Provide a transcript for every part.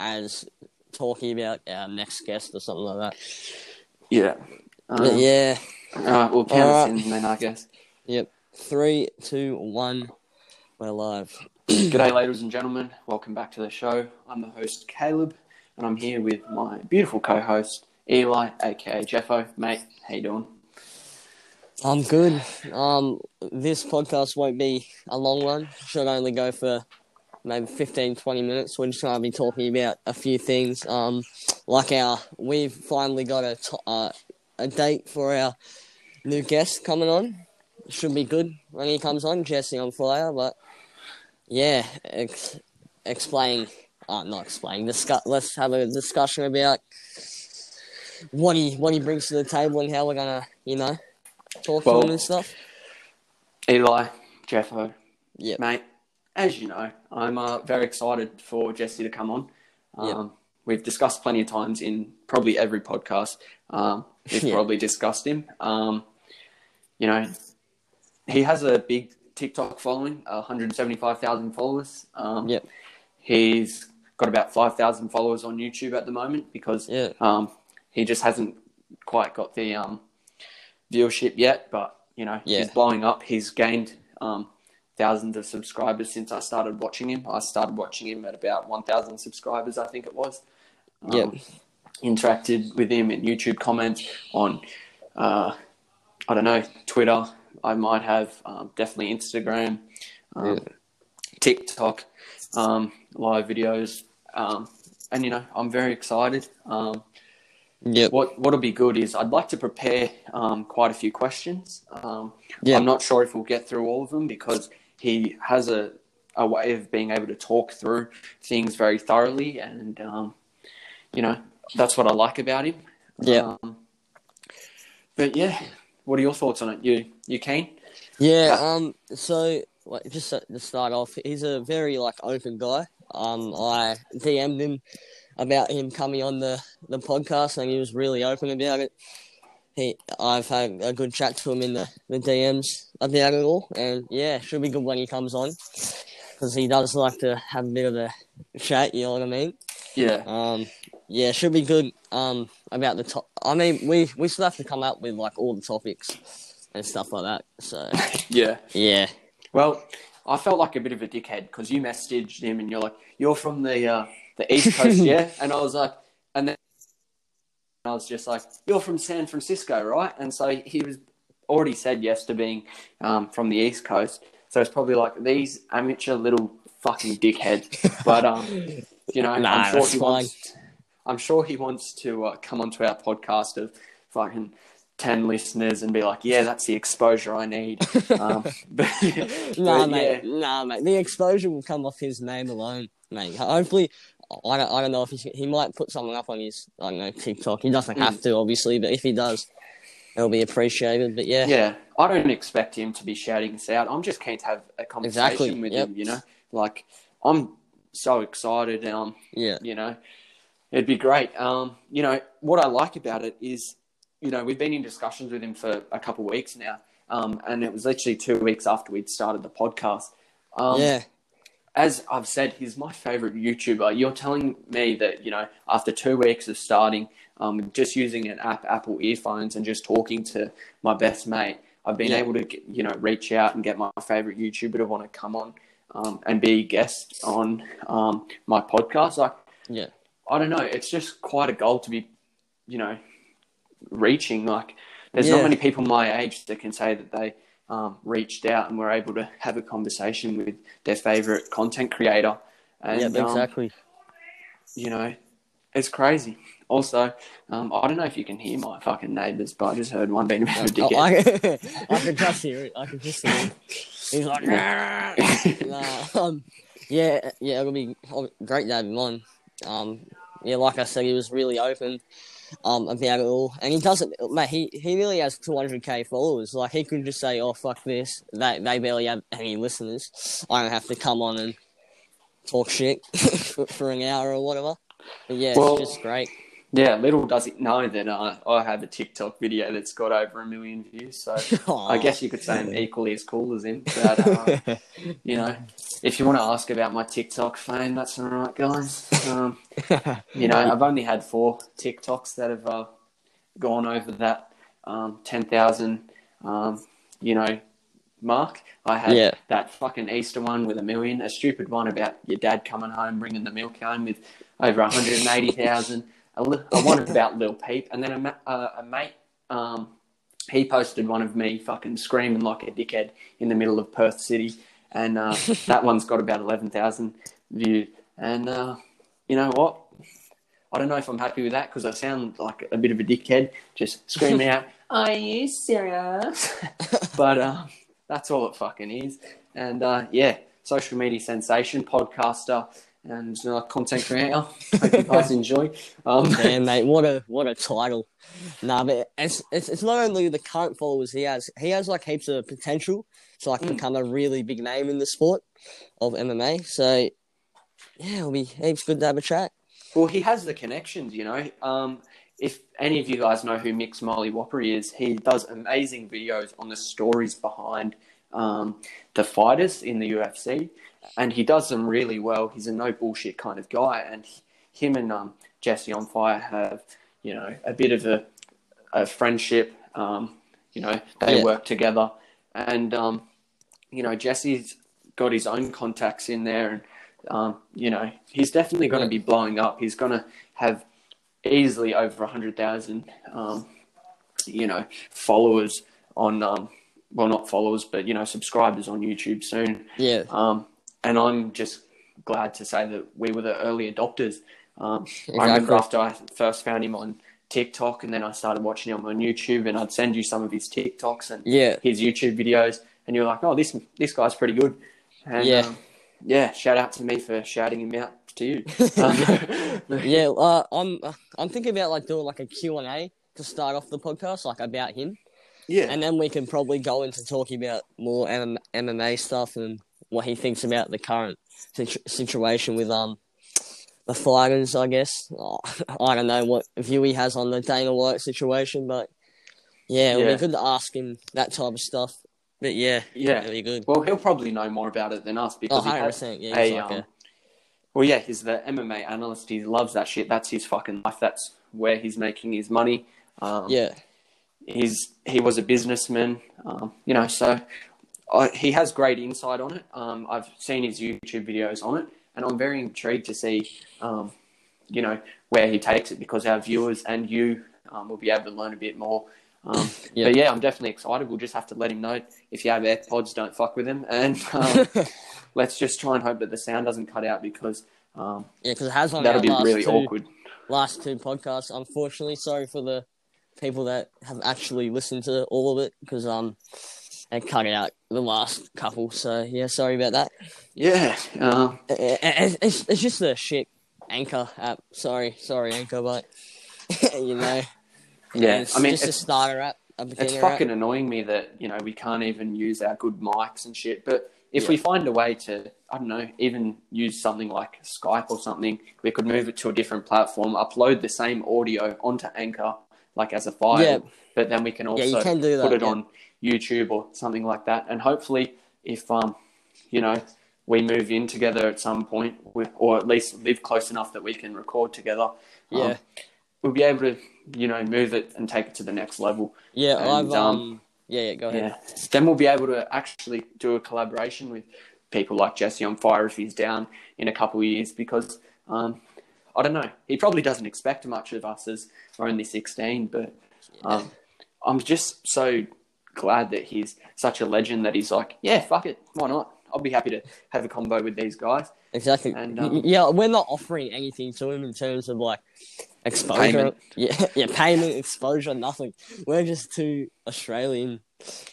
as talking about our next guest or something like that. Yeah. Um, yeah. All right, we'll count us in then, I guess. Yep. Three, two, one. We're live. G'day, ladies and gentlemen. Welcome back to the show. I'm the host, Caleb, and I'm here with my beautiful co-host, Eli, aka Jeffo. Mate, how you doing? I'm good. Um, this podcast won't be a long one. Should only go for maybe 15, 20 minutes. We're just going to be talking about a few things. Um, like our, we've finally got a, to- uh, a date for our new guest coming on. Should be good when he comes on, Jesse on fire. But yeah, ex- explain, uh, not explain. Discuss. Let's have a discussion about what he what he brings to the table and how we're gonna, you know, talk Well, to him and stuff. Eli, Jeffo. Yep. Mate, as you know, I'm uh, very excited for Jesse to come on. Um, We've discussed plenty of times in probably every podcast. Um, we've Yeah. probably discussed him. Um, you know, he has a big TikTok following, 175,000 followers. Um, Yep. He's got about 5,000 followers on YouTube at the moment because Yeah. um, he just hasn't quite got the um, viewership yet. But, you know, Yeah. he's blowing up. He's gained um, thousands of subscribers since I started watching him. I started watching him at about 1,000 subscribers, I think it was. Um, Yep. Interacted with him in YouTube comments on, uh, I don't know, Twitter. I might have um, definitely Instagram, um, Yeah. TikTok, um, live videos, um, and you know I'm very excited. Um, Yep. what what'll be good is I'd like to prepare um, quite a few questions. Um, Yeah. I'm not sure if we'll get through all of them because he has a a way of being able to talk through things very thoroughly, and um, you know that's what I like about him. Yeah. Um, but yeah, what are your thoughts on it? You you keen? Yeah. Yeah. Um. So, like, just to to start off, he's a very like open guy. Um. I DM'd him about him coming on the the podcast, and he was really open about it. He, I've had a good chat to him in the, the DMs about it all, and yeah, should be good when he comes on, because he does like to have a bit of a chat. You know what I mean? Yeah. Um, yeah, should be good. Um, about the top. I mean, we we still have to come up with like all the topics and stuff like that. So Yeah. yeah, Well, I felt like a bit of a dickhead because you messaged him and you're like, "You're from the uh, the East Coast, yeah?" And I was like, I was just like, "You're from San Francisco, right?" And so he was already said yes to being um, from the East Coast. So it's probably like these amateur little fucking dickheads. But um, you know, Nah, I'm sure he fine. wants. I'm sure he wants to uh, come onto our podcast of fucking. 10 listeners and be like, yeah, that's the exposure I need. Um, but, nah, but mate, yeah. nah, mate. The exposure will come off his name alone, mate. Hopefully, I don't, I don't know if he he might put something up on his I don't know TikTok. He doesn't have to, obviously, but if he does, it'll be appreciated. But yeah, Yeah, I don't expect him to be shouting us out. I'm just keen to have a conversation Exactly, with yep. him. You know, like I'm so excited. Um, yeah, you know, it'd be great. Um, you know, what I like about it is, you know, we've been in discussions with him for a couple of weeks now. Um, and it was literally two weeks after we'd started the podcast. Um, yeah, as I've said, he's my favorite YouTuber. You're telling me that, you know, after two weeks of starting, um, just using an app, Apple earphones, and just talking to my best mate, I've been Yeah. able to, get, you know, reach out and get my favorite YouTuber to want to come on um, and be a guest on um, my podcast. Like, yeah, I don't know, it's just quite a goal to be, you know, reaching. Like, there's Yeah. not many people my age that can say that they um, reached out and were able to have a conversation with their favorite content creator. And, yeah, um, exactly. you know, it's crazy. Also, um, I don't know if you can hear my fucking neighbours, but I just heard one being a bit Oh, dickhead. I, I can just hear it. I can just hear it. He's like, nah, um, yeah, yeah, it'll be great to have him on. Um, yeah, like I said, he was really open um, about it all, and he doesn't, mate. He he nearly has 200k followers. Like he could just say, "Oh fuck this," they they barely have any listeners. I don't have to come on and talk shit for, for an hour or whatever. But yeah, Well, it's just great. Yeah, little does it know that uh, I have a TikTok video that's got over a million views. So I guess you could say I'm equally as cool as him. But, uh, you know, if you want to ask about my TikTok fame, that's all right, guys. Um, you know, I've only had four TikToks that have uh, gone over that um, 10,000, um, you know, mark. I had Yeah. that fucking Easter one with a million, a stupid one about your dad coming home bringing the milk home with over 180,000, a, li- a one about Lil Peep, and then a, ma- uh, a mate, um, he posted one of me fucking screaming like a dickhead in the middle of Perth City, and uh, that one's got about 11,000 views. And uh, you know what? I don't know if I'm happy with that because I sound like a bit of a dickhead, just screaming out, "Are you serious?" but uh, that's all it fucking is. And uh, yeah, social media sensation, podcaster, and uh, content creator. Hope you guys enjoy. Um, Man, mate, what a what a title. Nah, but it's, it's it's not only the current followers he has. He has like heaps of potential to like Mm. become a really big name in the sport of MMA. So yeah, it'll be heaps good to have a chat. Well, he has the connections, you know. Um, if any of you guys know who Mick Molly Whopper is, he does amazing videos on the stories behind um, the fighters in the UFC, and he does them really well. He's a no bullshit kind of guy, and he- him and um, Jesse on Fire have, you know, a bit of a, a friendship. Um, you know, they Yeah. work together, and um, you know, Jesse's got his own contacts in there, and um, you know, he's definitely going to be blowing up. He's going to have easily over a hundred thousand, um, you know, followers on, um, well, not followers, but you know, subscribers on YouTube soon. Yeah, Um, and I'm just glad to say that we were the early adopters. Um, I remember after I first found him on TikTok, and then I started watching him on YouTube, and I'd send you some of his TikToks and yeah, his YouTube videos, and you're like, "Oh, this this guy's pretty good." And, Yeah. um, yeah. Shout out to me for shouting him out to you. Yeah. Uh, I'm I'm thinking about like doing like a Q and A to start off the podcast, like about him, yeah, and then we can probably go into talking about more M- MMA stuff and what he thinks about the current situ- situation with um the fighters. I guess oh, I don't know what view he has on the Dana White situation, but yeah, it'll Yeah. be good to ask him that type of stuff. But yeah, Yeah. it'll be good. Well, he'll probably know more about it than us Oh, because he 100 has. Yeah, a, like um, a, well, yeah, he's the MMA analyst. He loves that shit. That's his fucking life. That's where he's making his money. Um, yeah, he's he was a businessman, um, you know, so I, he has great insight on it. Um, I've seen his YouTube videos on it, and I'm very intrigued to see, um, you know, where he takes it because our viewers and you um, will be able to learn a bit more. Um, Yeah. But yeah, I'm definitely excited. We'll just have to let him know if you have AirPods, don't fuck with him, and um, let's just try and hope that the sound doesn't cut out because um, yeah, because it has on that'll be really two, awkward. last two podcasts. Unfortunately, sorry for the people that have actually listened to all of it because um they cut out the last couple. So yeah, sorry about that. Yeah. Uh, It- it- It's, it's just a shit anchor app. Sorry, sorry, anchor, but you know, yeah. it's I mean, just a starter app. A it's fucking app. annoying me that you know we can't even use our good mics and shit. But if Yeah. we find a way to, I don't know, even use something like Skype or something, we could move it to a different platform, upload the same audio onto Anchor, like as a file. Yeah. But then we can also Yeah, can that, put it yeah. on YouTube or something like that. And hopefully, if um, you know, we move in together at some point, we, or at least live close enough that we can record together. um, Yeah. we'll be able to, you know, move it and take it to the next level. Yeah, and, I've um, um, yeah, yeah, go ahead. Yeah. Then we'll be able to actually do a collaboration with people like Jesse on Fire if he's down in a couple of years because um, I don't know. He probably doesn't expect much of us as we're only 16, but um, I'm just so glad that he's such a legend that he's like, yeah, fuck it. Why not? I'll be happy to have a combo with these guys. Exactly. And, um, yeah, we're not offering anything to him in terms of like exposure. Payment. Yeah, yeah, payment, exposure, nothing. We're just two Australian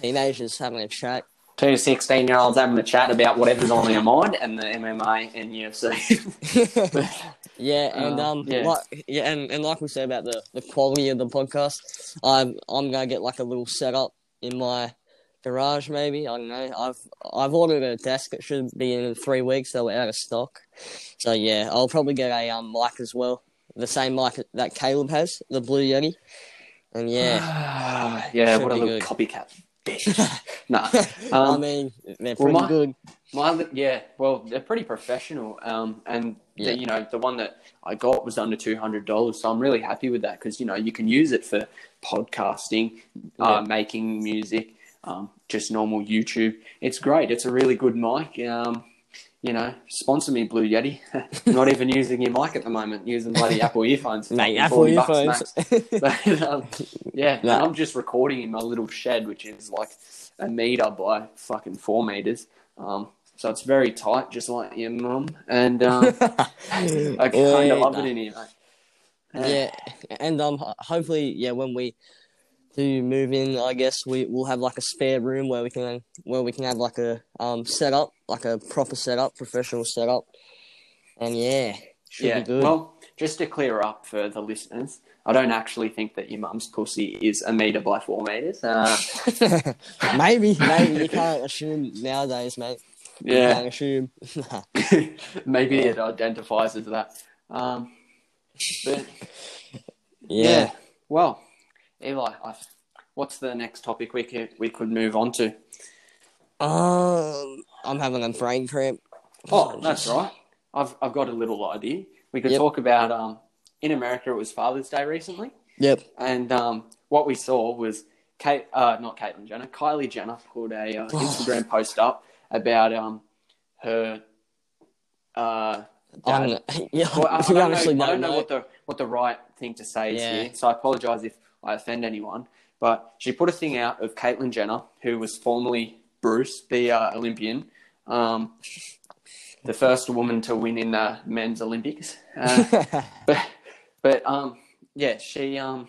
teenagers having a chat. Two 16 year olds having a chat about whatever's on their mind and the MMA and UFC. yeah, and Uh, um, yeah. like yeah, and, and like we said about the, the quality of the podcast, I'm I'm gonna get like a little setup in my garage. Maybe I don't know. I've I've ordered a desk. It should be in three weeks. They were out of stock. So yeah, I'll probably get a um mic as well the same mic that Caleb has, the Blue Yeti. And yeah, yeah, what a little good. copycat bitch. nah. I Um, mean, they're well, pretty my- good. My yeah, well, they're pretty professional. Um, and Yeah. the, you know, the one that I got was under two hundred dollars, so I'm really happy with that because you know you can use it for podcasting, uh, Yeah. making music, um, just normal YouTube. It's great. It's a really good mic. Um, you know, sponsor me, Blue Yeti. Not even using your mic at the moment, using bloody Apple earphones. Mate, Apple earphones. But, um, yeah, No. and I'm just recording in my little shed, which is like a meter by fucking four meters. Um, so it's very tight, just like your mum. And um, I kind Yeah, of love nah. it in here, mate. yeah, and um, hopefully, yeah, when we do move in, I guess we will have like a spare room where we can where we can have like a um setup, like a proper setup, professional setup, and yeah, should yeah. be good. Well, just to clear up for the listeners, I don't actually think that your mum's pussy is a meter by four meters. Uh, maybe, maybe you can't assume nowadays, mate. You yeah, can't assume. maybe it identifies as that. Um, but yeah. Yeah. Well, Eli, I, what's the next topic we could we could move on to? Um, I'm having a brain cramp. Oh, that's right. I've I've got a little idea. We could Yep. talk about um in America it was Father's Day recently, Yep. and um what we saw was Kate uh not Caitlyn Jenner, Kylie Jenner put a uh, Instagram post up about um her uh I dad. don't, yeah, Well, I, I don't, know, I don't know what the what the right thing to say is Yeah. here, so I apologize if I offend anyone. But she put a thing out of Caitlyn Jenner, who was formerly Bruce, the uh, Olympian, um, the first woman to win in the men's Olympics. Uh, but but um, yeah, she um,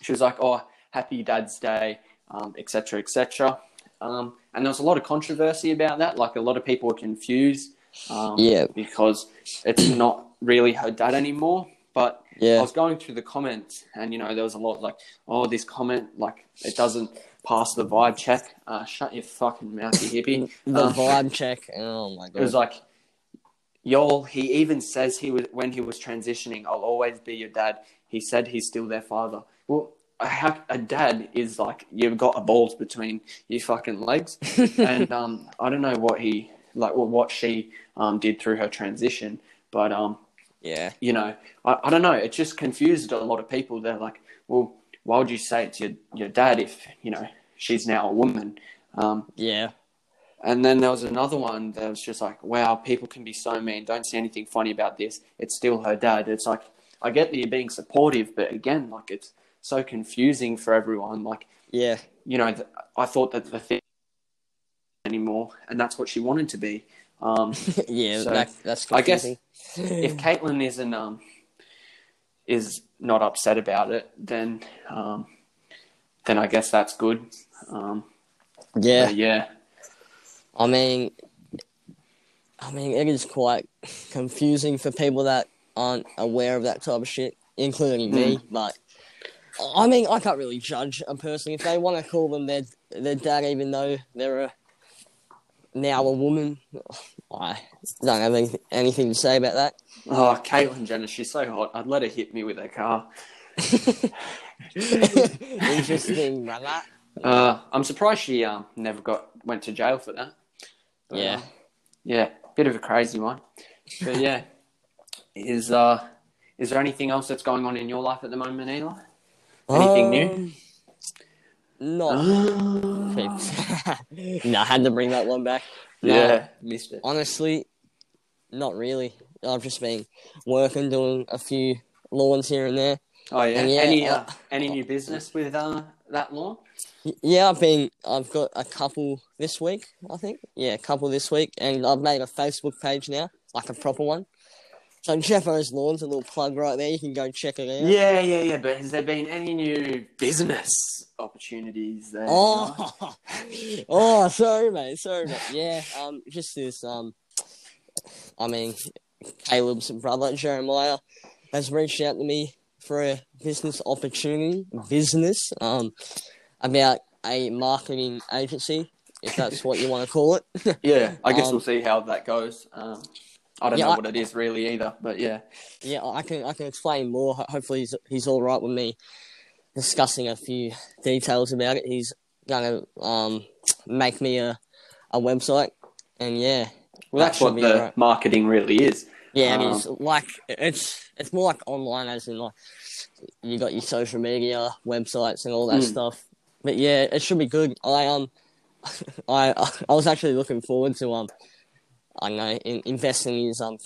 she was like, "Oh, happy Dad's Day," um, etc. etc. Um, and there was a lot of controversy about that. Like a lot of people were confused. Um, Yeah. because it's not really her dad anymore. But I was going through the comments, and you know, there was a lot like, "Oh, this comment like it doesn't pass the vibe check." Uh, shut your fucking mouth, you hippie. The Um, vibe check. Oh my god. it was like, y'all. He even says he was when he was transitioning. I'll always be your dad. He said he's still their father. Well, a, a dad is like you've got a balls between your fucking legs, and um, I don't know what he like or what she um did through her transition, but um, Yeah. you know, I, I don't know. It just confused a lot of people. They're like, well, why would you say it to your, your dad if, you know, she's now a woman? Um, Yeah. and then there was another one that was just like, wow, people can be so mean. Don't see anything funny about this. It's still her dad. It's like, I get that you're being supportive, but again, like, it's so confusing for everyone. Like, Yeah. you know, th- I thought that the thing anymore, and that's what she wanted to be. Um, yeah. So, that, that's I guess- if Caitlyn isn't um is not upset about it, then um then I guess that's good. Um, yeah. yeah, I mean, I mean, it is quite confusing for people that aren't aware of that type of shit, including me. Hmm. But I mean, I can't really judge a person if they want to call them their their dad, even though they're a, now a woman. I don't have any, anything to say about that. oh Caitlyn Jenner, she's so hot. I'd let her hit me with her car. Interesting, brother. Uh, I'm surprised she um never got went to jail for that. But, Yeah. uh, yeah, bit of a crazy one. But yeah, is uh is there anything else that's going on in your life at the moment, Eli? Anything new? Um, Not. no, I had to bring that one back. No, yeah, missed it. honestly, not really. I've just been working, doing a few lawns here and there. Oh yeah. And yeah, any uh, uh, any new business with uh that law? Y- Yeah, I've been. I've got a couple this week. I think. Yeah, a couple this week, and I've made a Facebook page now, like a proper one. So Jeffo's Lawns, a little plug right there. You can go check it out. Yeah, yeah, yeah. But has there been any new business opportunities there? Oh, oh, sorry, mate. Sorry, mate. Yeah, um, just this. Um, I mean, Caleb's brother Jeremiah has reached out to me for a business opportunity, business, um, about a marketing agency, if that's what you want to call it. yeah. I guess Um, we'll see how that goes. Um, I don't Yeah, know I- what it is really either, but yeah. Yeah, I can I can explain more. Hopefully, he's he's all right with me discussing a few details about it. He's gonna um make me a a website, and yeah, Well, that's should what the alright. marketing really is. Yeah, it Um, is like it's it's more like online, as in like you got your social media, websites, and all that Mm. stuff. But yeah, it should be good. I um, I I was actually looking forward to um, I don't know, in, investing in his um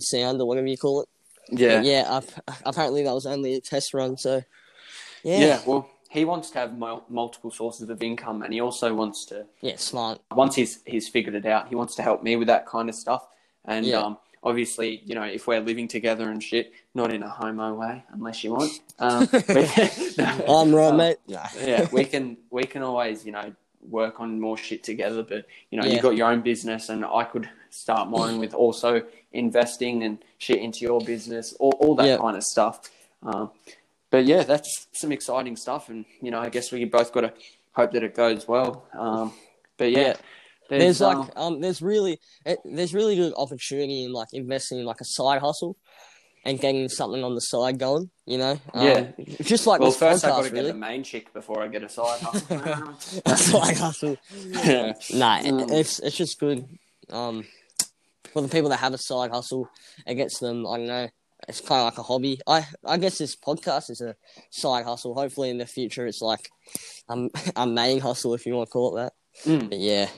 sound or whatever you call it. Yeah. But yeah. ap- apparently that was only a test run, so yeah. yeah, well, he wants to have mul- multiple sources of income, and he also wants to yeah, smart. once he's he's figured it out, he wants to help me with that kind of stuff. And Yeah. um, obviously, you know, if we're living together and shit, not in a homo way, unless you want. Um, we- I'm right, Um, mate. Nah. yeah, we can we can always you know work on more shit together. But you know, Yeah. you got your own business, and I could start mine with also investing and shit into your business, all all that Yeah. kind of stuff. Um, but yeah, that's some exciting stuff, and you know, I guess we both got to hope that it goes well. Um, but yeah, Yeah. There's um, like um, there's really it, there's really good opportunity in like investing in like a side hustle, and getting something on the side going. You know, um, Yeah. just like well, first I got to get really. the main chick before I get a side hustle. a side hustle. yeah. Nah, Um, it's it's just good. Um, for the people that have a side hustle, it gets them. I don't know. It's kind of like a hobby. I I guess this podcast is a side hustle. Hopefully, in the future, it's like um, a main hustle, if you want to call it that. Mm. But yeah,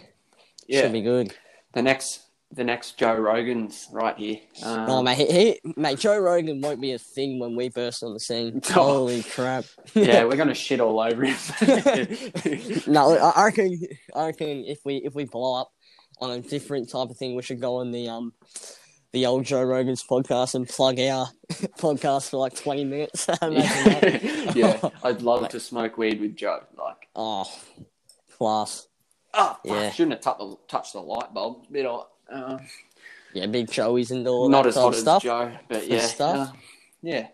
yeah. should be good. The next the next Joe Rogan's right here. Um, oh mate, he, he, mate, Joe Rogan won't be a thing when we burst on the scene. Oh. Holy crap! yeah, we're gonna shit all over him. no, I I reckon, I reckon if we if we blow up on a different type of thing, we should go on the um the old Joe Rogan's podcast and plug our podcast for like twenty minutes. Yeah, I'd love to smoke weed with Joe. Like, Oh, class. oh, Yeah. yeah, shouldn't have touched the, touched the light bulb. Bit hot. Uh, Yeah, big Joey's and all not that as hot of as stuff. Joe, but yeah, stuff. uh, yeah.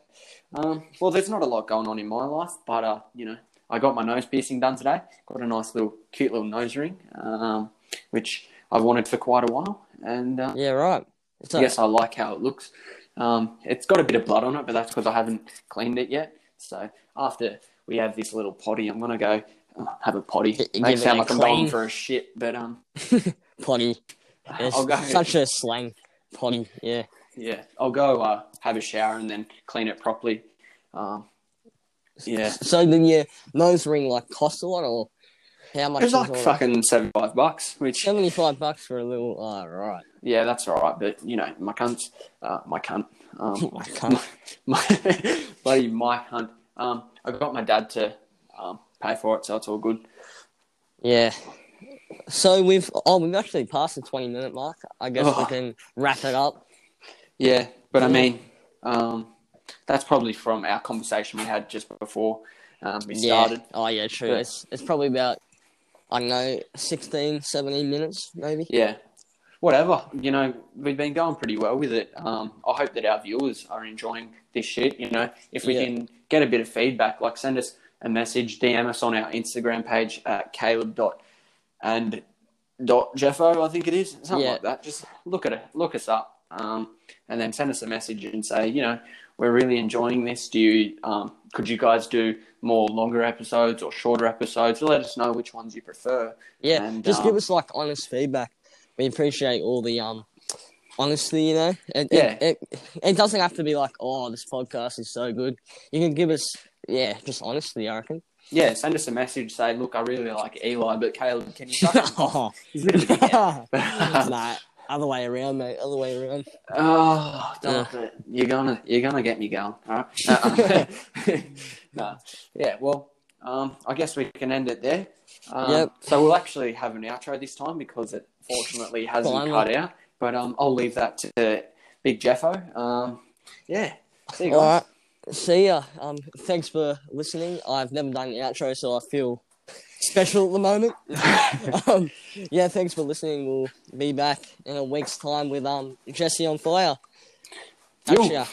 Um, well, there's not a lot going on in my life, but uh, you know, I got my nose piercing done today. Got a nice little, cute little nose ring, um, which I've wanted for quite a while, and uh, Yeah, right. Yes, I like how it looks. Um, it's got a bit of blood on it, but that's because I haven't cleaned it yet. So after we have this little potty, I'm gonna go uh, have a potty. G- give Makes it sound a like I'm going for a shit, but um, potty. It's I'll go. such a slang. Potty. Yeah. Yeah, I'll go uh, have a shower and then clean it properly. Um, yeah, So then, your nose ring like cost a lot, or how much? it was like all- fucking seventy-five bucks. Which seventy-five bucks for a little. Oh, right. yeah, that's all right. But you know, my cunt, uh, my cunt, um, My cunt. my bloody my cunt. Um, I got my dad to um, pay for it, so it's all good. Yeah. So we've oh we've actually passed the twenty minute mark. I guess we Oh. can wrap it up. Yeah, but I mean, um, that's probably from our conversation we had just before um, we Yeah. started. Oh yeah, true. But- It's it's probably about I don't know 16, 17 minutes maybe. Yeah. Whatever. You know, we've been going pretty well with it. Um, I hope that our viewers are enjoying this shit. You know, if we Yeah. can get a bit of feedback, like send us a message, DM us on our Instagram page at Caleb dot and dot Jeffo, I think it is, something Yeah. like that. Just look at it, look us up, um, and then send us a message and say, you know, we're really enjoying this. Do you, um, could you guys do more longer episodes or shorter episodes? Let us know which ones you prefer. Yeah, And, just um, give us like honest feedback. We appreciate all the um honesty. You know, it, Yeah. it, it it doesn't have to be like oh this podcast is so good. You can give us yeah just honesty. I reckon. Yeah, send us a message. Say, look, I really like Eli, but Caleb, can you oh, He's a bit of a dickhead. nah, other way around, mate. Other way around. oh, don't it. You're gonna, you're gonna get me going. All right. Uh, no. Yeah. Well, um, I guess we can end it there. Um, Yep. So we'll actually have an outro this time because it fortunately hasn't cut out. But um, I'll leave that to Big Jeffo. Um, yeah. See you guys. right. See ya. Um, thanks for listening. I've never done the outro, so I feel special at the moment. um, yeah, thanks for listening. We'll be back in a week's time with um Jesse on fire. Yo. Actually,